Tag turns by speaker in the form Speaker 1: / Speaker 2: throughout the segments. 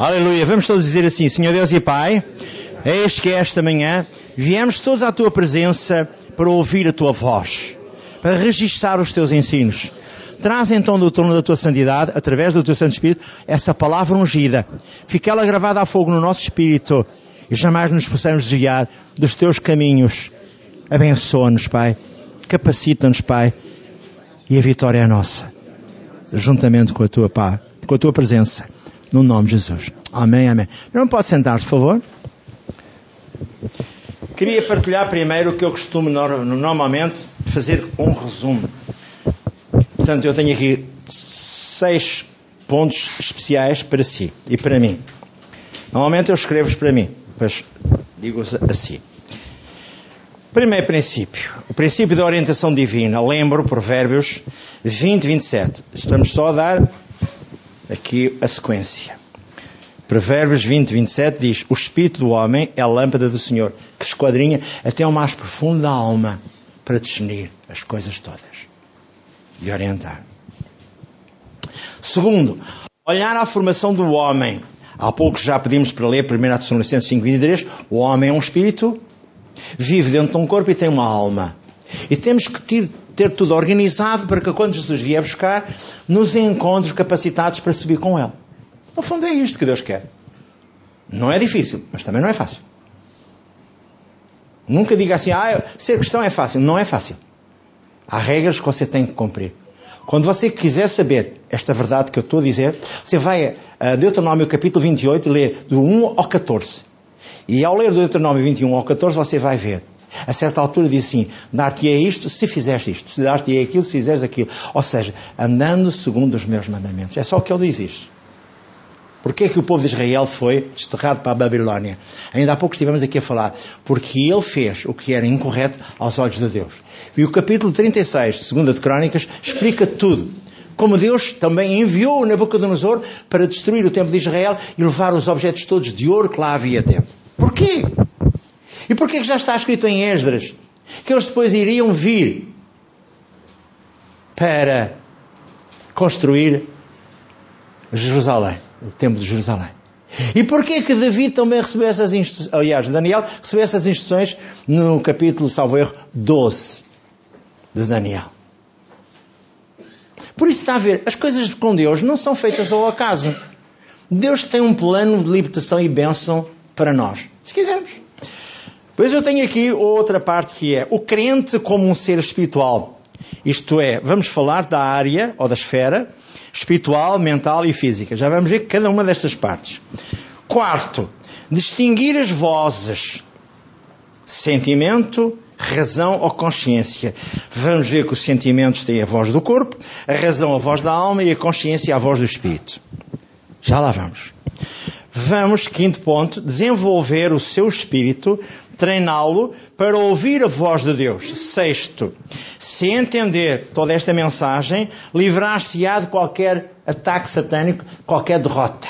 Speaker 1: Aleluia. Vamos todos dizer assim, Senhor Deus e Pai, eis que esta manhã viemos todos à tua presença para ouvir a tua voz, para registar os teus ensinos. Traz então do trono da tua santidade, através do teu Santo Espírito, essa palavra ungida. Fica ela gravada a fogo no nosso espírito e jamais nos possamos desviar dos teus caminhos. Abençoa-nos, Pai. Capacita-nos, Pai. E a vitória é nossa. Juntamente com a tua paz, com a tua presença. No nome de Jesus. Amém, amém. Não pode sentar-se, por favor. Queria partilhar primeiro o que eu costumo normalmente fazer um resumo. Portanto, eu tenho aqui seis pontos especiais para si e para mim. Normalmente eu escrevo para mim, mas digo assim. Primeiro princípio, o princípio da orientação divina. Lembro, Provérbios 20, 27. Estamos só a dar aqui a sequência. Provérbios 20, 27 diz: O espírito do homem é a lâmpada do Senhor, que esquadrinha até o mais profundo da alma para discernir as coisas todas e orientar. Segundo, olhar à formação do homem. Há pouco já pedimos para ler 1 Tessalonicenses 5, 23. O homem é um espírito, vive dentro de um corpo e tem uma alma. E temos que ter, ter tudo organizado para que quando Jesus vier buscar, nos encontre capacitados para subir com Ele. No fundo é isto que Deus quer. Não é difícil, mas também não é fácil. Nunca diga assim, ah, ser cristão é fácil. Não é fácil. Há regras que você tem que cumprir. Quando você quiser saber esta verdade que eu estou a dizer, você vai a Deuteronômio capítulo 28 e lê do 1 ao 14. E ao ler do Deuteronômio 21 ao 14, você vai ver a certa altura diz assim: dar-te-é isto se fizeres isto, se dar-te-é aquilo se fizeres aquilo. Ou seja, andando segundo os meus mandamentos. É só o que ele diz isto. Porquê é que o povo de Israel foi desterrado para a Babilónia? Ainda há pouco estivemos aqui a falar. Porque ele fez o que era incorreto aos olhos de Deus. E o capítulo 36, segunda de Crónicas, explica tudo. Como Deus também enviou Nabucodonosor para destruir o templo de Israel e levar os objetos todos de ouro que lá havia tempo. Porquê? E porquê que já está escrito em Esdras que eles depois iriam vir para construir Jerusalém, o templo de Jerusalém? E porquê que Davi também recebeu essas instruções, aliás, Daniel recebeu essas instruções no capítulo, salvo erro, 12 de Daniel? Por isso está a ver, as coisas com Deus não são feitas ao acaso. Deus tem um plano de libertação e bênção para nós, se quisermos. Pois eu tenho aqui outra parte que é o crente como um ser espiritual. Isto é, vamos falar da área ou da esfera espiritual, mental e física. Já vamos ver cada uma destas partes. Quarto, distinguir as vozes. Sentimento, razão ou consciência. Vamos ver que os sentimentos têm a voz do corpo, a razão a voz da alma e a consciência a voz do espírito. Já lá vamos. Vamos, quinto ponto, desenvolver o seu espírito treiná-lo para ouvir a voz de Deus. Sexto, se entender toda esta mensagem, livrar-se-á de qualquer ataque satânico, qualquer derrota.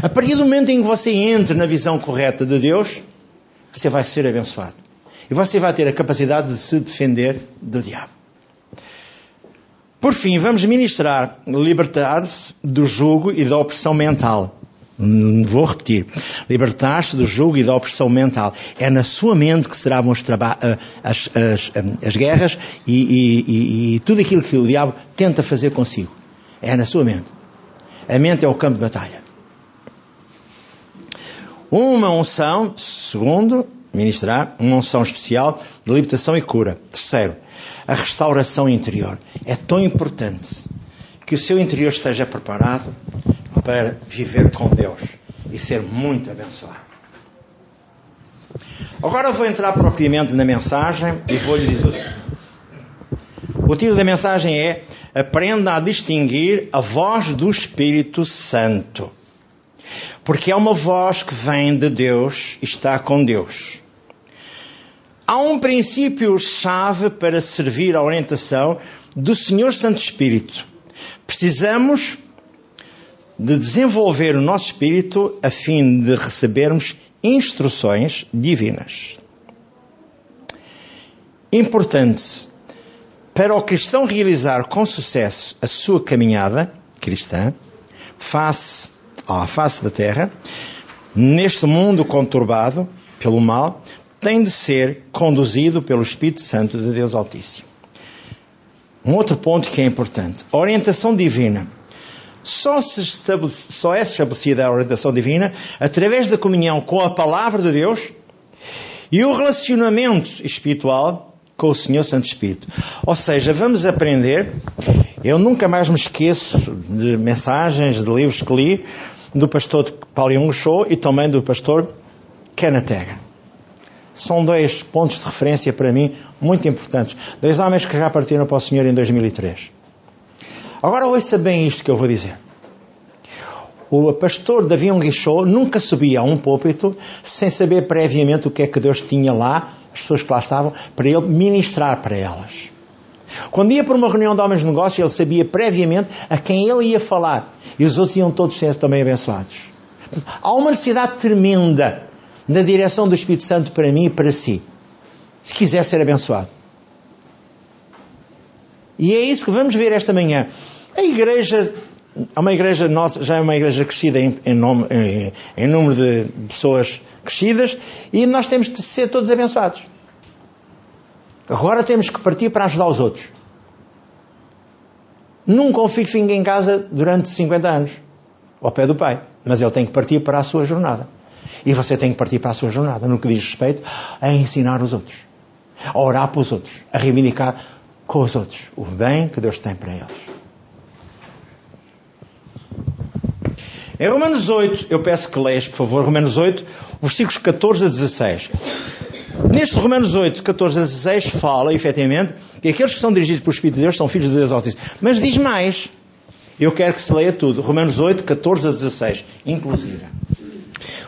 Speaker 1: A partir do momento em que você entre na visão correta de Deus, você vai ser abençoado. E você vai ter a capacidade de se defender do diabo. Por fim, vamos ministrar libertar-se do jugo e da opressão mental. Vou repetir. Libertar-se do jugo e da opressão mental. É na sua mente que serão as, as, as, as guerras e, e, e, e, tudo aquilo que o diabo tenta fazer consigo. É na sua mente. A mente é o campo de batalha. Uma unção, segundo, ministrar, uma unção especial de libertação e cura. Terceiro, a restauração interior. É tão importante que o seu interior esteja preparado para viver com Deus e ser muito abençoado. Agora eu vou entrar propriamente na mensagem e vou lhe dizer o seguinte. O título da mensagem é Aprenda a distinguir a voz do Espírito Santo. Porque é uma voz que vem de Deus e está com Deus. Há um princípio-chave para servir a orientação do Senhor Santo Espírito. Precisamos de desenvolver o nosso espírito a fim de recebermos instruções divinas. Importante para o cristão realizar com sucesso a sua caminhada cristã, face à face da terra, neste mundo conturbado pelo mal, tem de ser conduzido pelo Espírito Santo de Deus Altíssimo. Um outro ponto que é importante: a orientação divina. Só, se só é estabelecida a orientação divina através da comunhão com a palavra de Deus e o relacionamento espiritual com o Senhor Santo Espírito. Ou seja, vamos aprender. Eu nunca mais me esqueço de mensagens, de livros que li, do pastor Paulo Show e também do pastor Hagin. São dois pontos de referência para mim muito importantes. Dois homens que já partiram para o Senhor em 2003. Agora ouça bem isto que eu vou dizer. O pastor Davi Guichot nunca subia a um púlpito sem saber previamente o que é que Deus tinha lá, as pessoas que lá estavam, para ele ministrar para elas. Quando ia para uma reunião de homens de negócio, ele sabia previamente a quem ele ia falar. E os outros iam todos ser também abençoados. Há uma necessidade tremenda da direção do Espírito Santo para mim e para si. Se quiser ser abençoado. E é isso que vamos ver esta manhã. A igreja é uma igreja nossa, já é uma igreja crescida em, em, nome, em, em número de pessoas crescidas e nós temos de ser todos abençoados. Agora temos que partir para ajudar os outros. Nunca um filho fica em casa durante 50 anos, ao pé do pai, mas ele tem que partir para a sua jornada. E você tem que partir para a sua jornada, no que diz respeito a ensinar os outros, a orar para os outros, a reivindicar com os outros o bem que Deus tem para eles. Em Romanos 8, eu peço que leias, por favor, Romanos 8, versículos 14 a 16. Neste Romanos 8, 14 a 16, fala, efetivamente, que aqueles que são dirigidos pelo Espírito de Deus são filhos de Deus Altíssimo. Mas diz mais. Eu quero que se leia tudo. Romanos 8, 14 a 16, inclusive.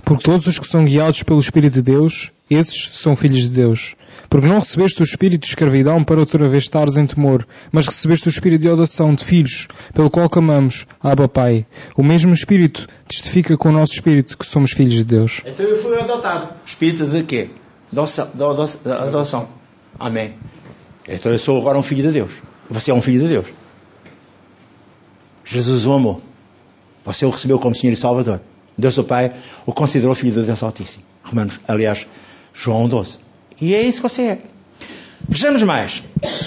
Speaker 2: Porque todos os que são guiados pelo Espírito de Deus, esses são filhos de Deus. Porque não recebeste o espírito de escravidão para outra vez estares em temor, mas recebeste o espírito de adoção de filhos, pelo qual clamamos, Abba Pai. O mesmo espírito testifica com o nosso espírito que somos filhos de Deus.
Speaker 1: Então eu fui adotado. Espírito de quê? Adoção. adoção. Amém. Então eu sou agora um filho de Deus. Você é um filho de Deus. Jesus o amou. Você o recebeu como Senhor e Salvador. Deus o Pai o considerou filho de Deus Altíssimo. Romanos, aliás, João 12. E é isso que você é. Vejamos mais.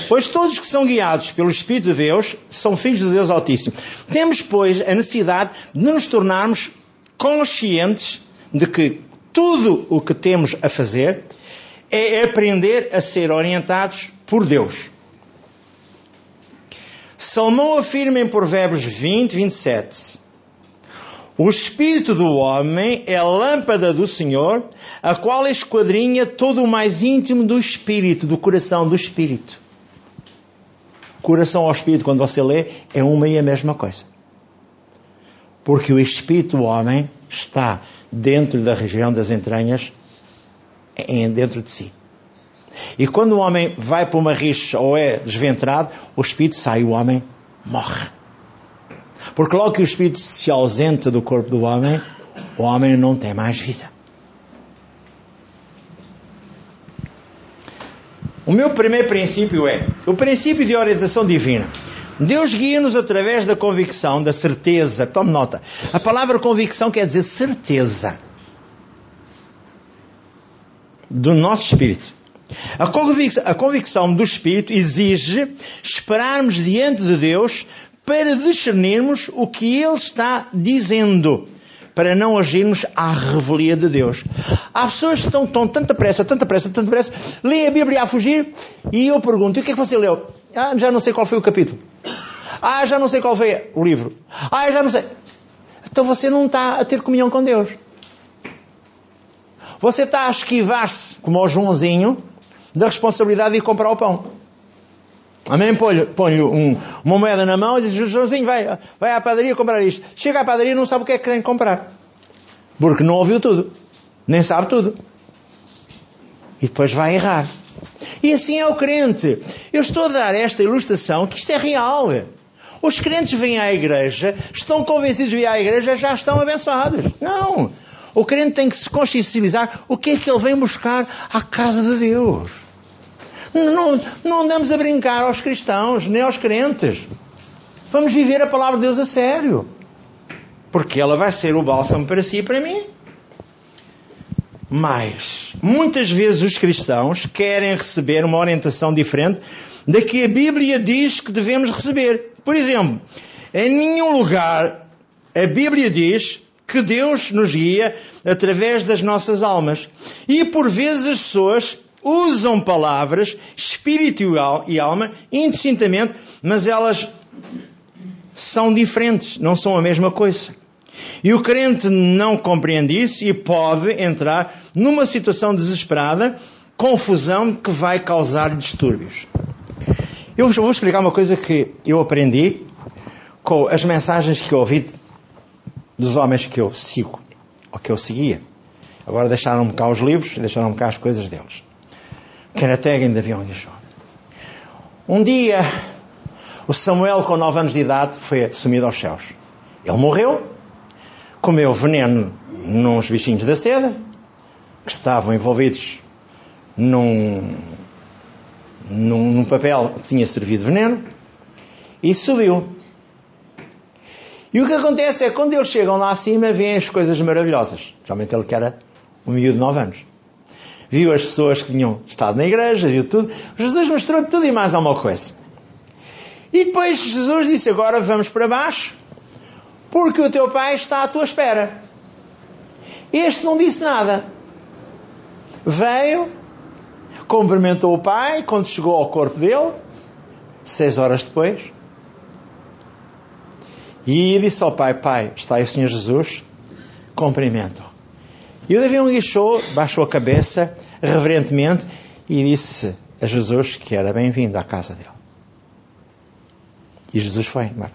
Speaker 1: Pois todos que são guiados pelo Espírito de Deus são filhos de Deus Altíssimo. Temos, pois, a necessidade de nos tornarmos conscientes de que tudo o que temos a fazer é aprender a ser orientados por Deus. Salmão afirma em Provérbios 20, 27. O espírito do homem é a lâmpada do Senhor, a qual esquadrinha todo o mais íntimo do espírito, do coração do espírito. Coração ao espírito, quando você lê, é uma e a mesma coisa. Porque o espírito do homem está dentro da região das entranhas, dentro de si. E quando o homem vai para uma rixa ou é desventrado, o espírito sai, o homem morre. Porque logo que o espírito se ausenta do corpo do homem, o homem não tem mais vida. O meu primeiro princípio é o princípio de orientação divina. Deus guia-nos através da convicção, da certeza. Tome nota. A palavra convicção quer dizer certeza do nosso espírito. A convicção, a convicção do espírito exige esperarmos diante de Deus para discernirmos o que Ele está dizendo, para não agirmos à revelia de Deus. Há pessoas que estão, com tanta pressa, tanta pressa, tanta pressa, leem a Bíblia a fugir e eu pergunto: o que é que você leu? Ah, já não sei qual foi o capítulo. Ah, já não sei qual foi o livro. Ah, já não sei. Então você não está a ter comunhão com Deus. Você está a esquivar-se, como o Joãozinho, da responsabilidade de comprar o pão. Amém? Põe-lhe um, uma moeda na mão e diz: Joãozinho, vai, vai à padaria comprar isto. Chega à padaria e não sabe o que é que querem comprar. Porque não ouviu tudo. Nem sabe tudo. E depois vai errar. E assim é o crente. Eu estou a dar esta ilustração que isto é real. Os crentes vêm à igreja, estão convencidos de vir à igreja, já estão abençoados. Não. O crente tem que se consciencializar o que é que ele vem buscar à casa de Deus. Não, não andamos a brincar aos cristãos, nem aos crentes. Vamos viver a palavra de Deus a sério. porque ela vai ser o bálsamo para si e para mim. Mas, muitas vezes os cristãos querem receber uma orientação diferente da que a Bíblia diz que devemos receber. Por exemplo, em nenhum lugar a Bíblia diz que Deus nos guia através das nossas almas. E por vezes as pessoas usam palavras, espírito e alma, indistintamente, mas elas são diferentes, não são a mesma coisa. E o crente não compreende isso e pode entrar numa situação desesperada, confusão que vai causar distúrbios. Eu vou explicar uma coisa que eu aprendi com as mensagens que eu ouvi dos homens que eu sigo, ou que eu seguia. Agora deixaram-me cá os livros, deixaram-me cá as coisas deles. Hagin de Avião Um dia, o Samuel, com 9 anos de idade, foi assumido aos céus. Ele morreu, comeu veneno nos bichinhos da seda, que estavam envolvidos num, num, num papel que tinha servido veneno, e subiu. E o que acontece é que quando eles chegam lá acima, vêem as coisas maravilhosas. Realmente ele que era um miúdo de 9 anos. Viu as pessoas que tinham estado na igreja, viu tudo. Jesus mostrou tudo e mais alguma coisa. E depois Jesus disse: Agora vamos para baixo porque o teu pai está à tua espera. Este não disse nada. Veio, cumprimentou o pai quando chegou ao corpo dele, seis horas depois, e disse ao pai: Pai, está aí o Senhor Jesus, cumprimento. E o Davi enguichou, baixou a cabeça reverentemente e disse a Jesus que era bem-vindo à casa dele. E Jesus foi embora.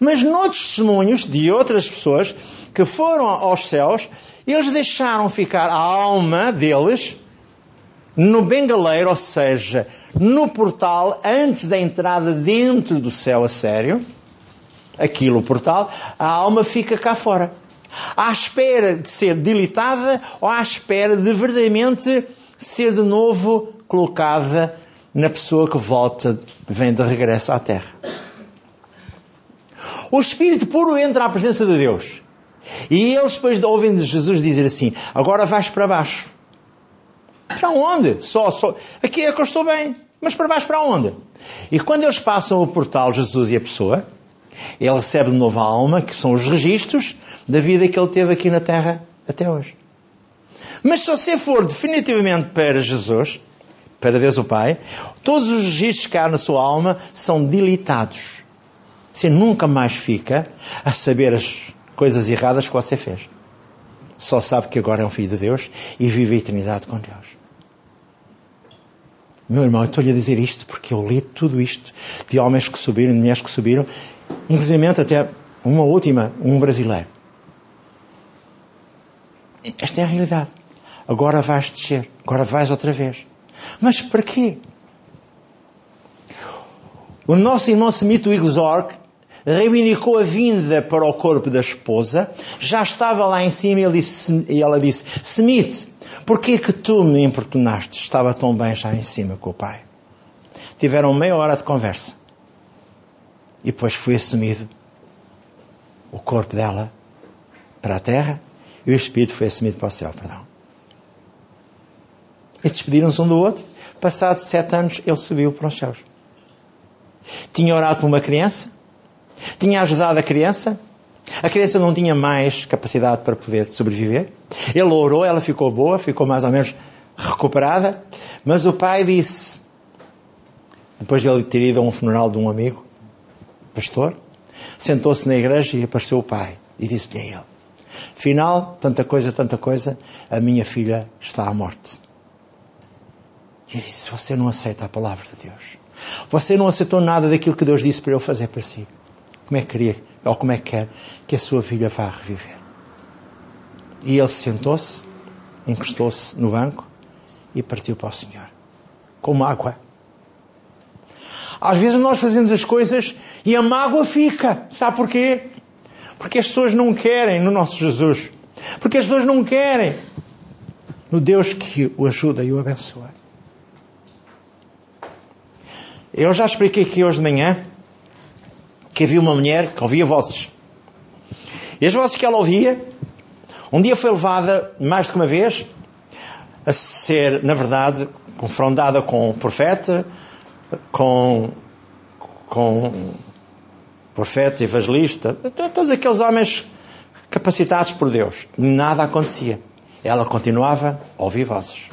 Speaker 1: Mas noutros testemunhos de outras pessoas que foram aos céus, eles deixaram ficar a alma deles no bengaleiro, ou seja, no portal, antes da entrada dentro do céu a sério, aquilo o portal, a alma fica cá fora. À espera de ser dilitada ou à espera de verdadeiramente ser de novo colocada na pessoa que volta, vem de regresso à terra. O Espírito puro entra à presença de Deus. E eles depois ouvem Jesus dizer assim: agora vais para baixo. Para onde? Só, só. Aqui é que eu estou bem. Mas para baixo para onde? E quando eles passam o portal, Jesus e a pessoa, ele recebe de novo a alma, que são os registros da vida que ele teve aqui na terra até hoje. Mas se você for definitivamente para Jesus, para Deus o Pai, todos os registros que há na sua alma são dilitados. Você nunca mais fica a saber as coisas erradas que você fez. Só sabe que agora é um filho de Deus e vive a eternidade com Deus. Meu irmão, eu estou-lhe a dizer isto porque eu li tudo isto de homens que subiram, de mulheres que subiram, inclusive até uma última, um brasileiro. Esta é a realidade. Agora vais descer, agora vais outra vez. Mas para quê? O nosso irmão Semito Igzork reivindicou a vinda para o corpo da esposa, já estava lá em cima e, disse, e ela disse, Smith, porquê que tu me importunaste? Estava tão bem já em cima com o pai. Tiveram meia hora de conversa. E depois foi assumido o corpo dela para a terra e o espírito foi assumido para o céu, perdão. E despediram-se um do outro. Passados sete anos, ele subiu para os céus. Tinha orado por uma criança, tinha ajudado a criança. A criança não tinha mais capacidade para poder sobreviver. Ele orou, ela ficou boa, ficou mais ou menos recuperada. Mas o pai disse, depois de ele ter ido a um funeral de um amigo, pastor, sentou-se na igreja e apareceu o pai e disse-lhe a ele: Final, tanta coisa, tanta coisa, a minha filha está à morte. E ele disse: Você não aceita a palavra de Deus. Você não aceitou nada daquilo que Deus disse para eu fazer para si como é que queria, ou como é que quer que a sua filha vá reviver. E ele sentou-se, encostou-se no banco e partiu para o Senhor. Com mágoa. Às vezes nós fazemos as coisas e a mágoa fica. Sabe porquê? Porque as pessoas não querem no nosso Jesus. Porque as pessoas não querem no Deus que o ajuda e o abençoa. Eu já expliquei aqui hoje de manhã que havia uma mulher que ouvia vozes. E as vozes que ela ouvia, um dia foi levada, mais do que uma vez, a ser, na verdade, confrontada com o profeta, com, com profeta, evangelista, todos aqueles homens capacitados por Deus. Nada acontecia. Ela continuava a ouvir vozes.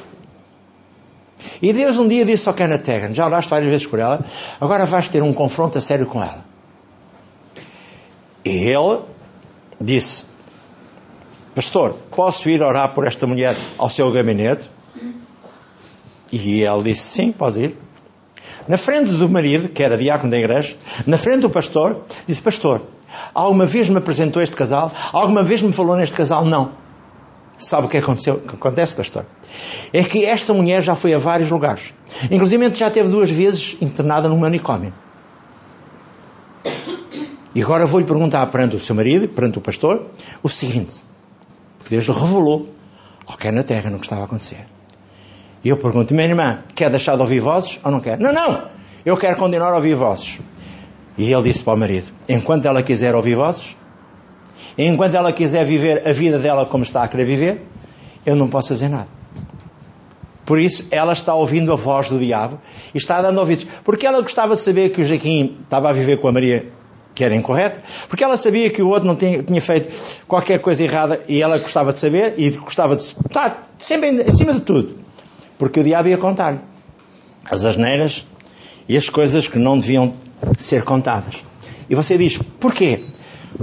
Speaker 1: E Deus um dia disse ao Kenneth Tegan, já oraste várias vezes por ela, agora vais ter um confronto a sério com ela. E ele disse, pastor, posso ir orar por esta mulher ao seu gabinete? E ele disse, sim, pode ir. Na frente do marido, que era diácono da igreja, na frente do pastor, disse, pastor, alguma vez me apresentou este casal? Alguma vez me falou neste casal? Não. Sabe o que aconteceu? O que acontece, pastor? É que esta mulher já foi a vários lugares. Inclusive já teve duas vezes internada num manicômio. E agora vou-lhe perguntar perante o seu marido, perante o pastor, o seguinte. Porque Deus lhe revelou ao que é na terra no que estava a acontecer. E eu pergunto, minha irmã, quer deixar de ouvir vozes ou não quer? Não, não! Eu quero continuar a ouvir vozes. E ele disse para o marido, enquanto ela quiser ouvir vozes, enquanto ela quiser viver a vida dela como está a querer viver, eu não posso fazer nada. Por isso, ela está ouvindo a voz do diabo e está dando ouvidos. Porque ela gostava de saber que o Jaquim estava a viver com a Maria que era incorreta, porque ela sabia que o outro não tinha, tinha, feito qualquer coisa errada e ela gostava de saber e gostava de estar sempre em, cima de tudo. Porque o diabo ia contar-lhe as asneiras e as coisas que não deviam ser contadas. E você diz, porquê?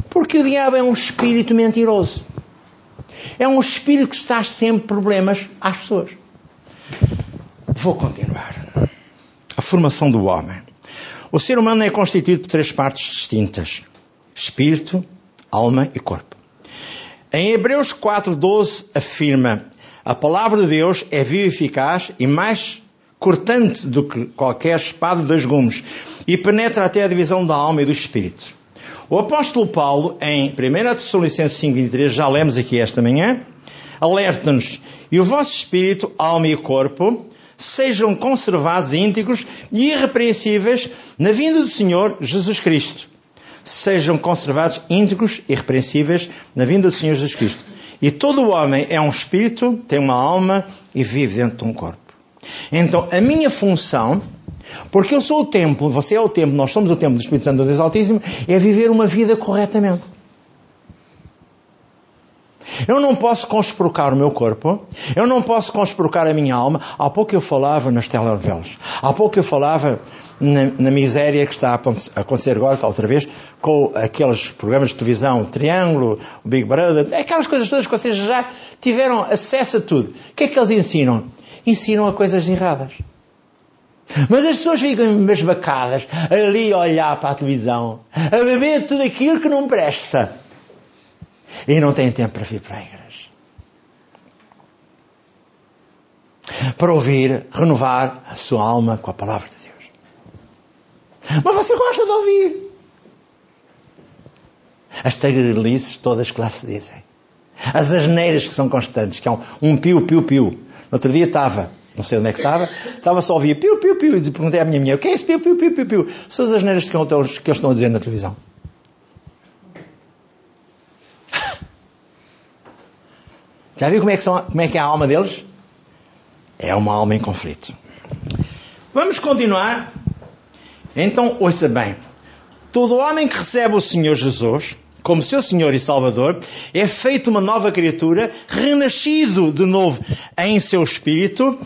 Speaker 1: Porque o diabo é um espírito mentiroso. É um espírito que está sempre problemas às pessoas. Vou continuar. A formação do homem. O ser humano é constituído por três partes distintas: espírito, alma e corpo. Em Hebreus 4:12 afirma: a palavra de Deus é viva e eficaz e mais cortante do que qualquer espada de dois gumes e penetra até a divisão da alma e do espírito. O apóstolo Paulo, em 1 Tessalonicenses 5,23, já lemos aqui esta manhã, alerta-nos: e o vosso espírito, alma e corpo sejam conservados íntegros e irrepreensíveis na vinda do Senhor Jesus Cristo. Sejam conservados íntegros e irrepreensíveis na vinda do Senhor Jesus Cristo. E todo homem é um espírito, tem uma alma e vive dentro de um corpo. Então, a minha função, porque eu sou o templo, você é o templo, nós somos o templo do Espírito Santo do Deus Altíssimo, é viver uma vida corretamente. Eu não posso conspurcar o meu corpo, eu não posso conspurcar a minha alma. Há pouco eu falava nas telenovelas, há pouco eu falava na, na, miséria que está a acontecer agora, outra vez, com aqueles programas de televisão, o Triângulo, o Big Brother, aquelas coisas todas que vocês já tiveram acesso a tudo. O que é que eles ensinam? Ensinam a coisas erradas. Mas as pessoas ficam embasbacadas ali a olhar para a televisão, a beber tudo aquilo que não presta e não têm tempo para vir para a igreja. Para ouvir, renovar a sua alma com a palavra de Deus. Mas você gosta de ouvir. As tagarelices todas que lá se dizem. As asneiras que são constantes, que é um, um piu, piu, piu. No outro dia estava, não sei onde é que estava, estava só a ouvir piu, piu, piu, e perguntei à minha mulher, o que é esse piu, piu, piu, piu, piu? São as asneiras que eles estão a dizer na televisão. Já viu como é, que são, como é que é a alma deles? É uma alma em conflito. Vamos continuar. Então, ouça bem. Todo homem que recebe o Senhor Jesus como seu Senhor e Salvador é feito uma nova criatura, renascido de novo em seu espírito,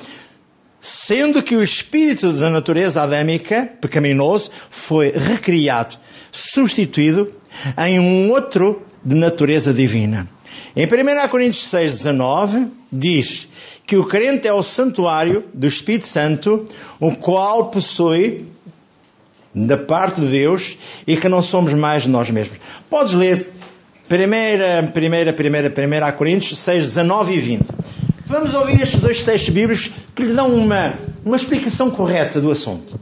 Speaker 1: sendo que o espírito da natureza adâmica, pecaminoso, foi recriado, substituído em um outro de natureza divina. Em 1 Coríntios 6, 19, diz que o crente é o santuário do Espírito Santo, o qual possui da parte de Deus e que não somos mais nós mesmos. Podes ler 1 primeira, primeira, primeira Coríntios 6, 19 e 20. Vamos ouvir estes dois textos bíblicos que lhe dão uma, uma explicação correta do assunto.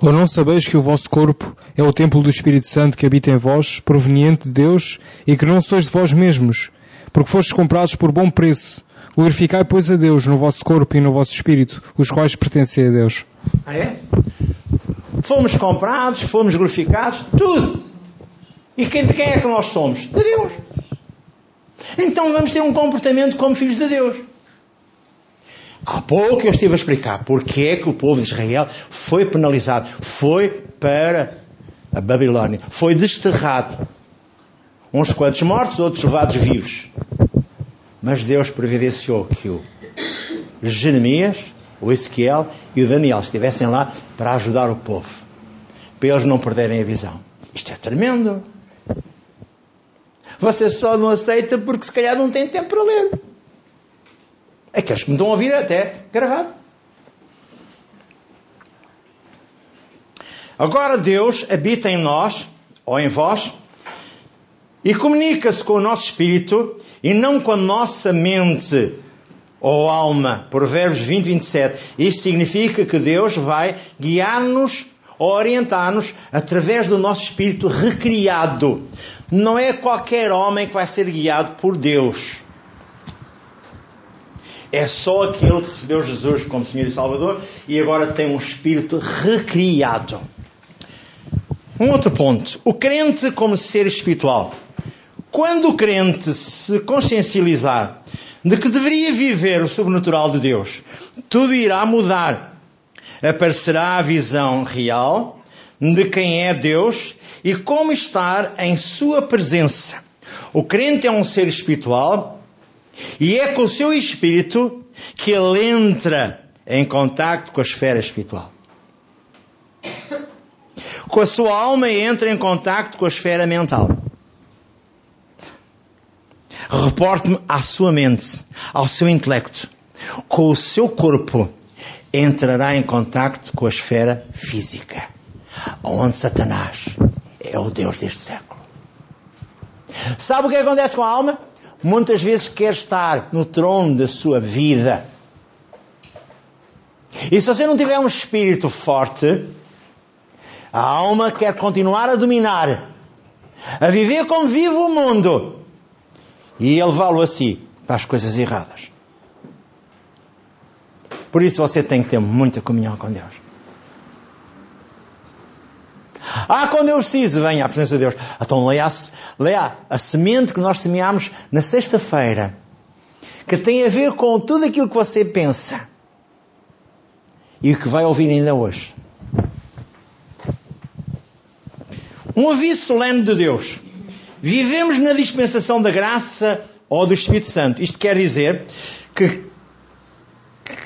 Speaker 2: Ou não sabeis que o vosso corpo é o templo do Espírito Santo que habita em vós, proveniente de Deus, e que não sois de vós mesmos, porque fostes comprados por bom preço. Glorificai, pois, a Deus no vosso corpo e no vosso espírito, os quais pertencem a Deus.
Speaker 1: Ah, é? Fomos comprados, fomos glorificados, tudo. E quem, de quem é que nós somos? De Deus. Então vamos ter um comportamento como filhos de Deus. Há pouco eu estive a explicar porque é que o povo de Israel foi penalizado, foi para a Babilónia, foi desterrado. Uns quantos mortos, outros levados vivos. Mas Deus providenciou que o Jeremias, o Ezequiel e o Daniel estivessem lá para ajudar o povo, para eles não perderem a visão. Isto é tremendo. Você só não aceita porque se calhar não tem tempo para ler. Aqueles que me estão a ouvir até gravado. Agora Deus habita em nós, ou em vós, e comunica-se com o nosso espírito e não com a nossa mente ou alma. Provérbios 20, 27. Isto significa que Deus vai guiar-nos ou orientar-nos através do nosso espírito recriado. Não é qualquer homem que vai ser guiado por Deus. É só aquele que recebeu Jesus como Senhor e Salvador e agora tem um espírito recriado. Um outro ponto. O crente como ser espiritual. Quando o crente se consciencializar de que deveria viver o sobrenatural de Deus, tudo irá mudar. Aparecerá a visão real de quem é Deus e como estar em sua presença. O crente é um ser espiritual e é com o seu espírito que ele entra em contacto com a esfera espiritual. Com a sua alma entra em contacto com a esfera mental. Reporte-me à sua mente, ao seu intelecto. Com o seu corpo entrará em contacto com a esfera física, onde Satanás é o Deus deste século. Sabe o que acontece com a alma? Muitas vezes quer estar no trono da sua vida. E se você não tiver um espírito forte, a alma quer continuar a dominar, a viver como vive o mundo e a levá-lo a si para as coisas erradas. Por isso você tem que ter muita comunhão com Deus. Ah, quando eu preciso, venha à presença de Deus. Então leia a, leia a semente que nós semeámos na sexta-feira, que tem a ver com tudo aquilo que você pensa e o que vai ouvir ainda hoje. Um aviso solene de Deus. Vivemos na dispensação da graça ou do Espírito Santo. Isto quer dizer que,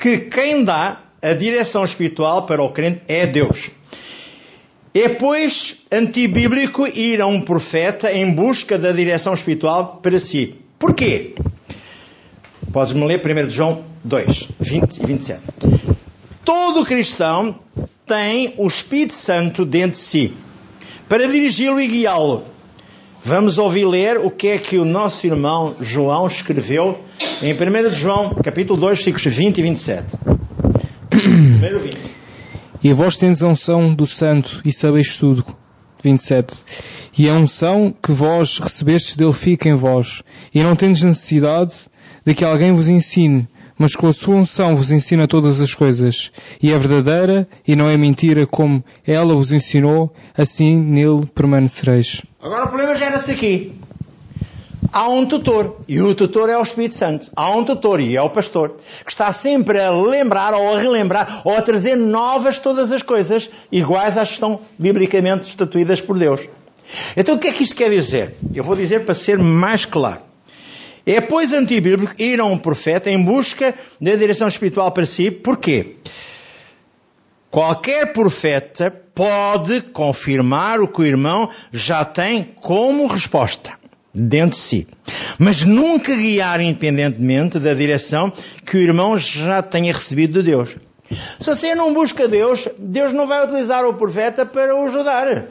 Speaker 1: que quem dá a direção espiritual para o crente é Deus. É, pois, antibíblico ir a um profeta em busca da direção espiritual para si. Porquê? Podes-me ler 1 João 2, 20 e 27. Todo cristão tem o Espírito Santo dentro de si para dirigi-lo e guiá-lo. Vamos ouvir ler o que é que o nosso irmão João escreveu em 1 João, capítulo 2, versículos 20 e 27. Primeiro 20.
Speaker 2: E vós tendes a unção do Santo e sabeis tudo. 27. E a unção que vós recebestes dele fica em vós, e não tendes necessidade de que alguém vos ensine, mas com a sua unção vos ensina todas as coisas, e é verdadeira e não é mentira como ela vos ensinou, assim nele permanecereis.
Speaker 1: Agora o problema gera-se aqui. Há um tutor, e o tutor é o Espírito Santo. Há um tutor, e é o pastor, que está sempre a lembrar, ou a relembrar, ou a trazer novas todas as coisas, iguais às que estão biblicamente estatuídas por Deus. Então o que é que isto quer dizer? Eu vou dizer para ser mais claro. É, pois, antibíblico ir a um profeta em busca da direção espiritual para si. Porquê? Qualquer profeta pode confirmar o que o irmão já tem como resposta dentro de si. Mas nunca guiar independentemente da direção que o irmão já tenha recebido de Deus. Se você não busca Deus, Deus não vai utilizar o profeta para o ajudar.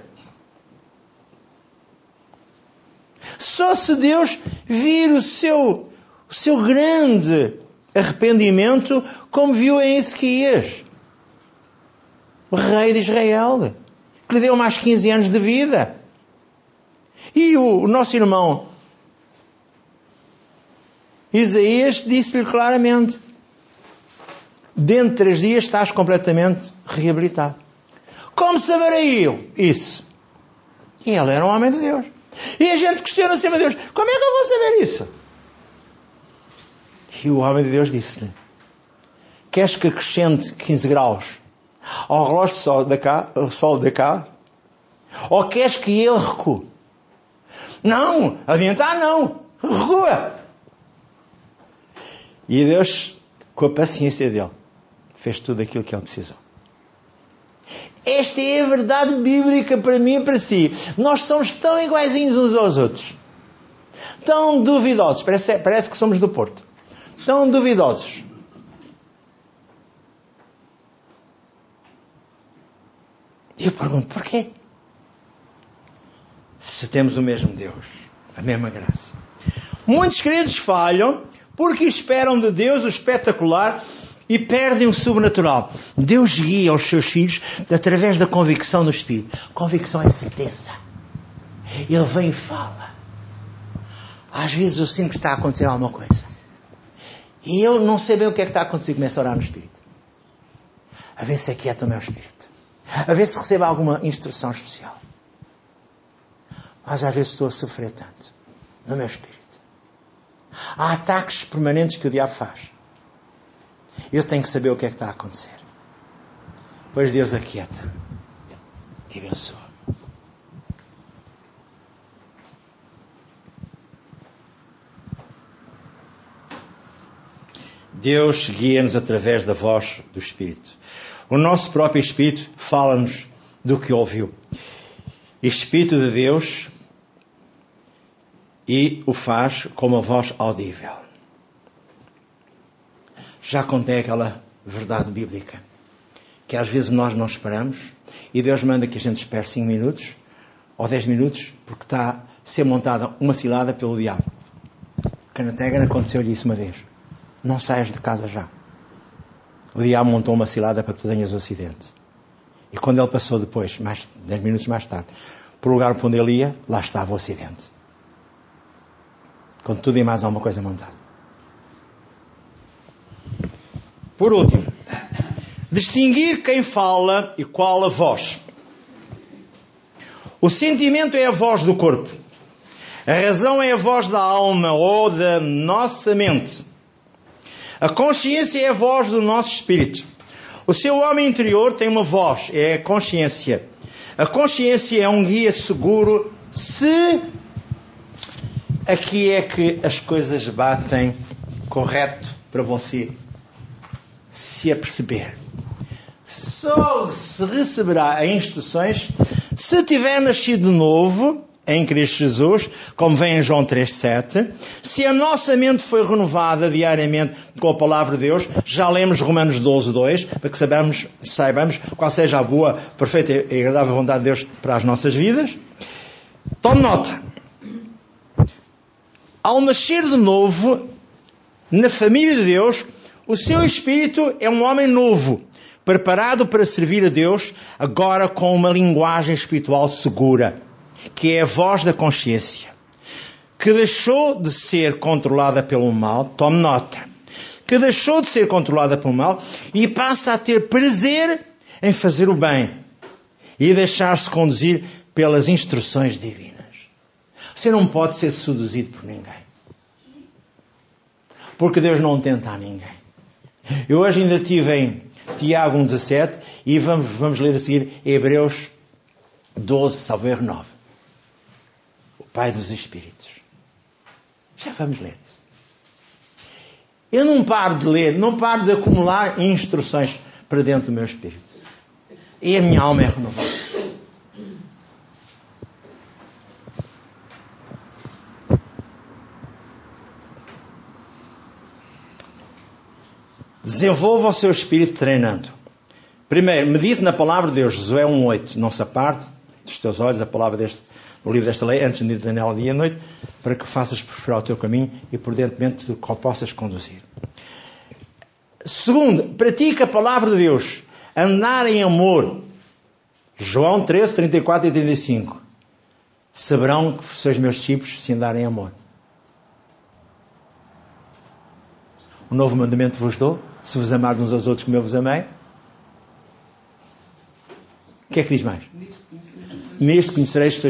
Speaker 1: Só se Deus vir o seu, o seu grande arrependimento, como viu em Ezequias, rei de Israel, que lhe deu mais 15 anos de vida. E o, o nosso irmão Isaías disse-lhe claramente: dentro de três dias estás completamente reabilitado. Como saberei eu isso? E ele era um homem de Deus. E a gente questiona sempre a Deus: como é que eu vou saber isso? E o homem de Deus disse-lhe: Queres que acrescente 15 graus ao relógio sol de cá, sol de cá? Ou queres que ele recue? Não, adiantar não, recua. E Deus, com a paciência dele, fez tudo aquilo que ele precisou. Esta é a verdade bíblica para mim e para si. Nós somos tão iguaizinhos uns aos outros. Tão duvidosos. Parece, parece que somos do Porto. Tão duvidosos. E eu pergunto, porquê? Se temos o mesmo Deus, a mesma graça. Muitos crentes falham porque esperam de Deus o espetacular e perdem o sobrenatural. Deus guia os seus filhos através da convicção do Espírito. Convicção é certeza. Ele vem e fala. Às vezes eu sinto que está a acontecer alguma coisa. E eu não sei bem o que é que está a acontecer. Começo a orar no Espírito. A ver se aquieta o meu Espírito. A ver se recebo alguma instrução especial. Mas às vezes estou a sofrer tanto no meu Espírito. Há ataques permanentes que o diabo faz. Eu tenho que saber o que é que está a acontecer. Pois Deus aquieta e abençoa. Deus guia-nos através da voz do Espírito. O nosso próprio Espírito fala-nos do que ouviu. Espírito de Deus e o faz com uma voz audível. Já contei aquela verdade bíblica que às vezes nós não esperamos e Deus manda que a gente espere 5 minutos ou 10 minutos porque está a ser montada uma cilada pelo diabo. Canategra aconteceu-lhe isso uma vez. Não saias de casa já. O diabo montou uma cilada para que tu tenhas um acidente. E quando ele passou depois, mais 10 minutos mais tarde, para o lugar onde ele ia, lá estava o acidente. Com tudo e mais alguma coisa montada. Por último, distinguir quem fala e qual a voz. O sentimento é a voz do corpo. A razão é a voz da alma ou da nossa mente. A consciência é a voz do nosso espírito. O seu homem interior tem uma voz, é a consciência. A consciência é um guia seguro se aqui é que as coisas batem correto para você se aperceber. Só se receberá instruções se tiver nascido novo em Cristo Jesus, como vem em João 3,7. Se a nossa mente foi renovada diariamente com a palavra de Deus, já lemos Romanos 12, 2, para que saibamos, saibamos qual seja a boa, perfeita e agradável vontade de Deus para as nossas vidas. Tome nota. Ao nascer de novo, na família de Deus, o seu espírito é um homem novo, preparado para servir a Deus, agora com uma linguagem espiritual segura, que é a voz da consciência, que deixou de ser controlada pelo mal, tome nota, que deixou de ser controlada pelo mal e passa a ter prazer em fazer o bem e deixar-se conduzir pelas instruções divinas. Você não pode ser seduzido por ninguém. Porque Deus não tenta a ninguém. Eu hoje ainda estive em Tiago 1,17 e vamos, vamos ler a seguir Hebreus 12, salvo erro 9. Pai dos Espíritos. Já vamos ler isso. Eu não paro de ler, não paro de acumular instruções para dentro do meu espírito. E a minha alma é renovada. Desenvolva o seu espírito treinando. Primeiro, medite na palavra de Deus, Josué 1.8. Não se aparte dos teus olhos a palavra deste, o livro desta lei antes de nela dia e noite, para que faças prosperar o teu caminho e prudentemente tu possas conduzir. Segundo, pratique a palavra de Deus. Andar em amor. João 13, 34 e 35. Saberão que sois meus discípulos se andarem em amor. O novo mandamento vos dou se vos amardes uns aos outros como eu vos amei. O que é que diz mais? Nisto conhecereis,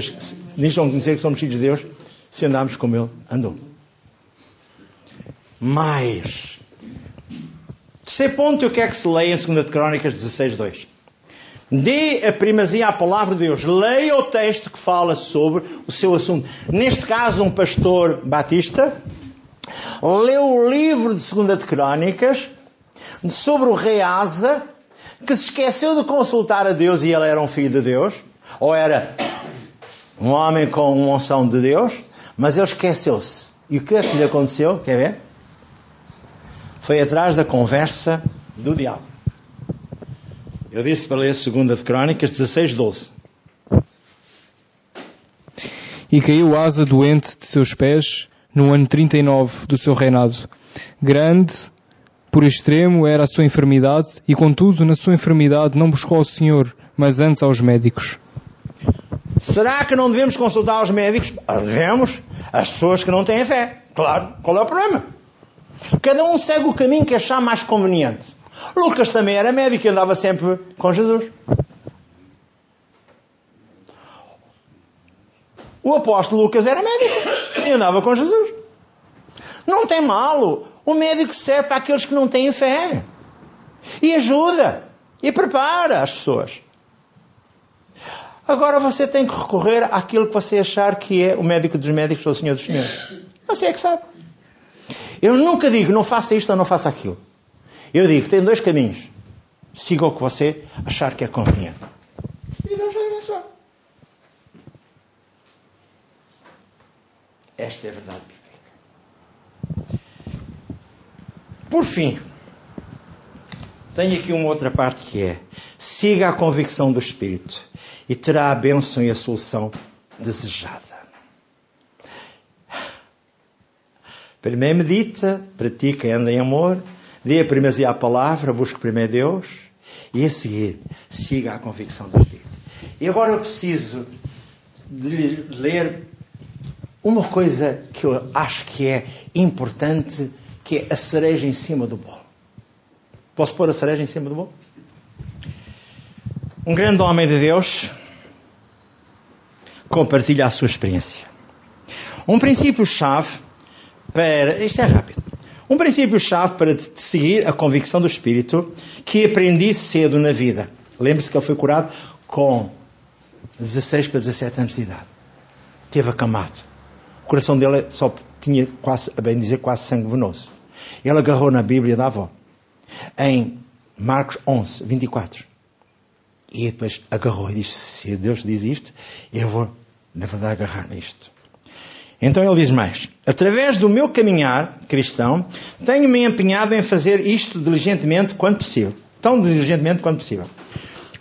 Speaker 1: nisto vão conhecer que somos filhos de Deus, se andarmos como Ele andou. mais. Terceiro ponto, o que é que se lê em 2 Crónicas 16, 2? Dê a primazia à palavra de Deus. Leia o texto que fala sobre o seu assunto. Neste caso, um pastor batista leu o livro de 2 de Crónicas sobre o rei Asa, que se esqueceu de consultar a Deus e ele era um filho de Deus, ou era um homem com uma unção de Deus, mas ele esqueceu-se. E o que é que lhe aconteceu? Quer ver? Foi atrás da conversa do diabo. Eu disse para ler 2 de Crónicas 16, 12.
Speaker 2: E caiu Asa doente de seus pés no ano 39 do seu reinado. Grande, por extremo, era a sua enfermidade, e contudo, na sua enfermidade, não buscou ao Senhor, mas antes aos médicos.
Speaker 1: Será que não devemos consultar os médicos? Ah, devemos. As pessoas que não têm fé. Claro. Qual é o problema? Cada um segue o caminho que achar mais conveniente. Lucas também era médico e andava sempre com Jesus. O apóstolo Lucas era médico e andava com Jesus. Não tem mal. O médico serve para aqueles que não têm fé. E ajuda. E prepara as pessoas. Agora você tem que recorrer àquilo que você achar que é o médico dos médicos ou o senhor dos senhores. Você é que sabe. Eu nunca digo não faça isto ou não faça aquilo. Eu digo tem dois caminhos. Siga o que você achar que é conveniente. E Deus vai abençoar. Esta é a verdade bíblica. Por fim, tenho aqui uma outra parte que é: siga a convicção do Espírito e terá a bênção e a solução desejada. Primeiro medita, pratica e anda em amor, dê a primazia à palavra, busque primeiro Deus e a seguir siga a convicção do Espírito. E agora eu preciso de ler uma coisa que eu acho que é importante, que é a cereja em cima do bolo. Posso pôr a cereja em cima do bolo? Um grande homem de Deus compartilha a sua experiência. Um princípio-chave para. Isto é rápido. Um princípio-chave para seguir a convicção do Espírito que aprendi cedo na vida. Lembre-se que ele foi curado com 16 para 17 anos de idade. Teve acamado. O coração dele só tinha quase, a bem dizer, quase sangue venoso. Ele agarrou na Bíblia da avó. Em Marcos 11, 24. E depois agarrou e disse: Se Deus diz isto, eu vou, na verdade, agarrar-me isto. Então ele diz mais: Através do meu caminhar cristão, tenho-me empenhado em fazer isto diligentemente quanto possível. Tão diligentemente quanto possível.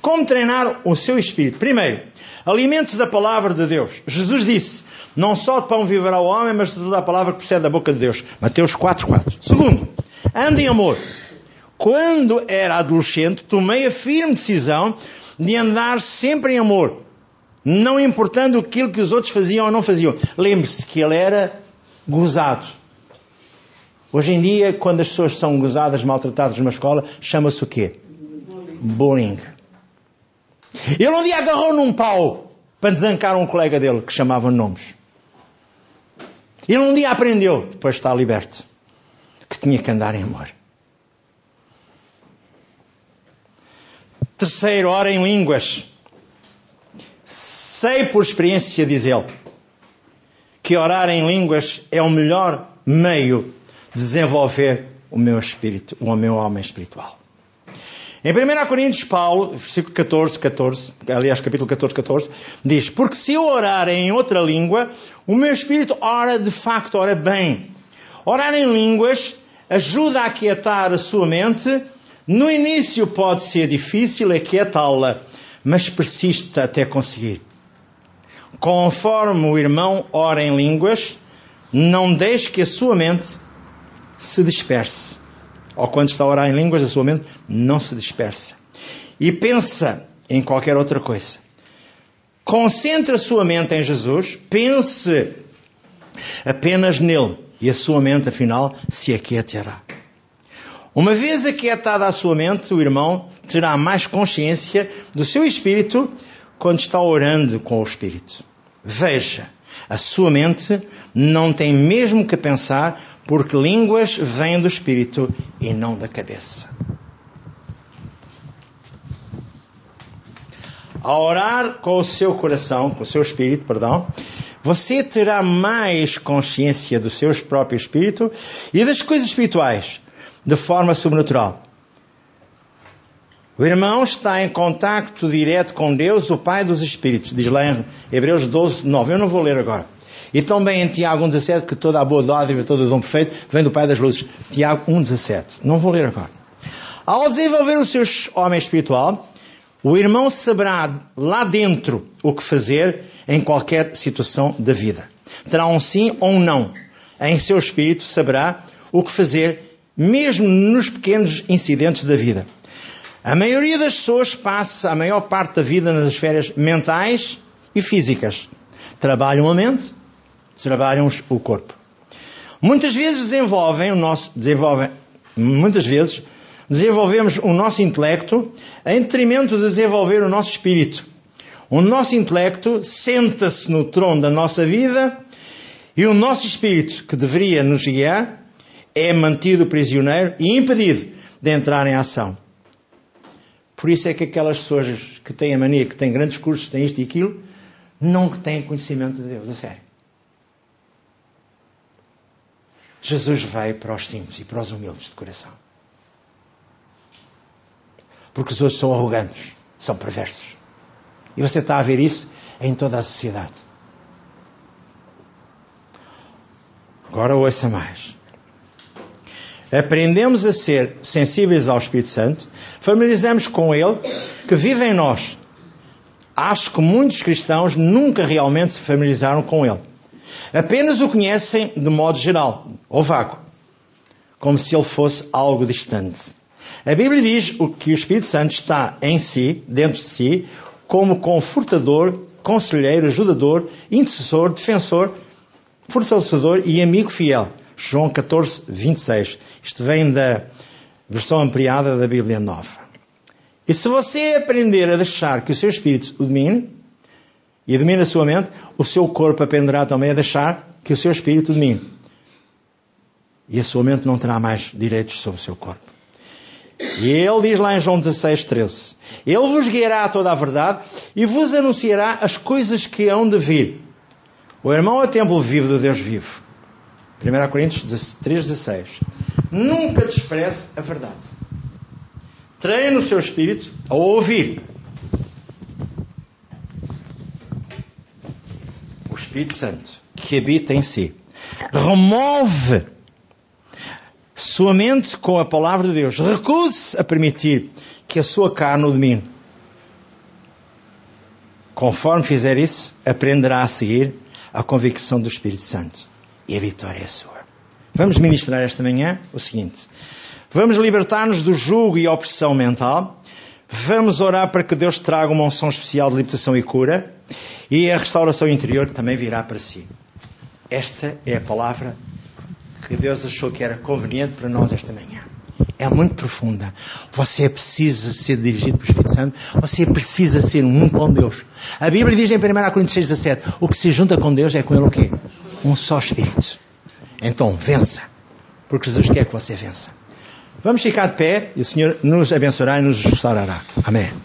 Speaker 1: Como treinar o seu espírito? Primeiro, alimentos da palavra de Deus. Jesus disse: Não só de pão viverá o homem, mas de toda a palavra que procede da boca de Deus. Mateus 4, 4. Segundo, ande em amor. Quando era adolescente, tomei a firme decisão de andar sempre em amor, não importando aquilo que os outros faziam ou não faziam. Lembre-se que ele era gozado. Hoje em dia, quando as pessoas são gozadas, maltratadas numa escola, chama-se o quê? Bullying. Ele um dia agarrou num pau para desancar um colega dele que chamava nomes. Ele um dia aprendeu, depois de estar liberto, que tinha que andar em amor. Terceiro, ora em línguas. Sei por experiência, diz ele, que orar em línguas é o melhor meio de desenvolver o meu espírito, o meu homem espiritual. Em 1 Coríntios, Paulo, versículo 14, 14, aliás, capítulo 14, 14, diz: Porque se eu orar em outra língua, o meu espírito ora de facto, ora bem. Orar em línguas ajuda a aquietar a sua mente no início pode ser difícil aquietá-la, mas persiste até conseguir. Conforme o irmão ora em línguas, não deixe que a sua mente se disperse. Ou quando está a orar em línguas, a sua mente não se dispersa. E pensa em qualquer outra coisa. Concentre a sua mente em Jesus, pense apenas nele, e a sua mente, afinal, se aquietará. Uma vez aquietada a sua mente, o irmão terá mais consciência do seu espírito quando está orando com o espírito. Veja, a sua mente não tem mesmo que pensar porque línguas vêm do espírito e não da cabeça. A orar com o seu coração, com o seu espírito, perdão, você terá mais consciência do seu próprio espírito e das coisas espirituais de forma sobrenatural. O irmão está em contacto direto com Deus, o Pai dos Espíritos, diz lá em Hebreus 12, 9. Eu não vou ler agora. E também em Tiago 1,17, que toda a boa dádiva, todo o dom perfeito vem do Pai das Luzes. Tiago 1,17. Não vou ler agora. Ao desenvolver o seu homem espiritual, o irmão saberá lá dentro o que fazer em qualquer situação da vida. Terá um sim ou um não. Em seu espírito saberá o que fazer, mesmo nos pequenos incidentes da vida. A maioria das pessoas passa a maior parte da vida nas esferas mentais e físicas. Trabalham a mente, trabalham o corpo. Muitas vezes desenvolvem o nosso, desenvolvem, muitas vezes desenvolvemos o nosso intelecto em detrimento de desenvolver o nosso espírito. O nosso intelecto senta-se no trono da nossa vida e o nosso espírito, que deveria nos guiar, é mantido prisioneiro e impedido de entrar em ação. Por isso é que aquelas pessoas que têm a mania, que têm grandes cursos, têm isto e aquilo, não têm conhecimento de Deus, a sério. Jesus veio para os simples e para os humildes de coração. Porque os outros são arrogantes, são perversos. E você está a ver isso em toda a sociedade. Agora ouça mais aprendemos a ser sensíveis ao Espírito Santo, familiarizamos com Ele, que vive em nós. Acho que muitos cristãos nunca realmente se familiarizaram com Ele. Apenas o conhecem de modo geral, ou vago, como se Ele fosse algo distante. A Bíblia diz que o Espírito Santo está em si, dentro de si, como confortador, conselheiro, ajudador, intercessor, defensor, fortalecedor e amigo fiel. João 14, 26. Isto vem da versão ampliada da Bíblia Nova. E se você aprender a deixar que o seu espírito o domine, e domine a sua mente, o seu corpo aprenderá também a deixar que o seu espírito o domine. E a sua mente não terá mais direitos sobre o seu corpo. E ele diz lá em João 16, 13: Ele vos guiará a toda a verdade e vos anunciará as coisas que hão de vir. O irmão é templo vivo do Deus vivo. 1 Coríntios 3,16. Nunca despreze a verdade. Treine o seu espírito a ouvir. O Espírito Santo que habita em si. Remove sua mente com a palavra de Deus. Recuse-se a permitir que a sua carne o domine. Conforme fizer isso, aprenderá a seguir a convicção do Espírito Santo e a vitória é sua. Vamos ministrar esta manhã o seguinte: vamos libertar-nos do jugo e opressão mental, vamos orar para que Deus traga uma unção especial de libertação e cura, e a restauração interior também virá para si. Esta é a palavra que Deus achou que era conveniente para nós esta manhã. É muito profunda. Você precisa ser dirigido pelo Espírito Santo. Você precisa ser um com Deus. A Bíblia diz em 1 Coríntios 6, 17: O que se junta com Deus é com Ele o quê? Um só Espírito. Então, vença. Porque Jesus quer que você vença. Vamos ficar de pé e o Senhor nos abençoará e nos restaurará. Amém.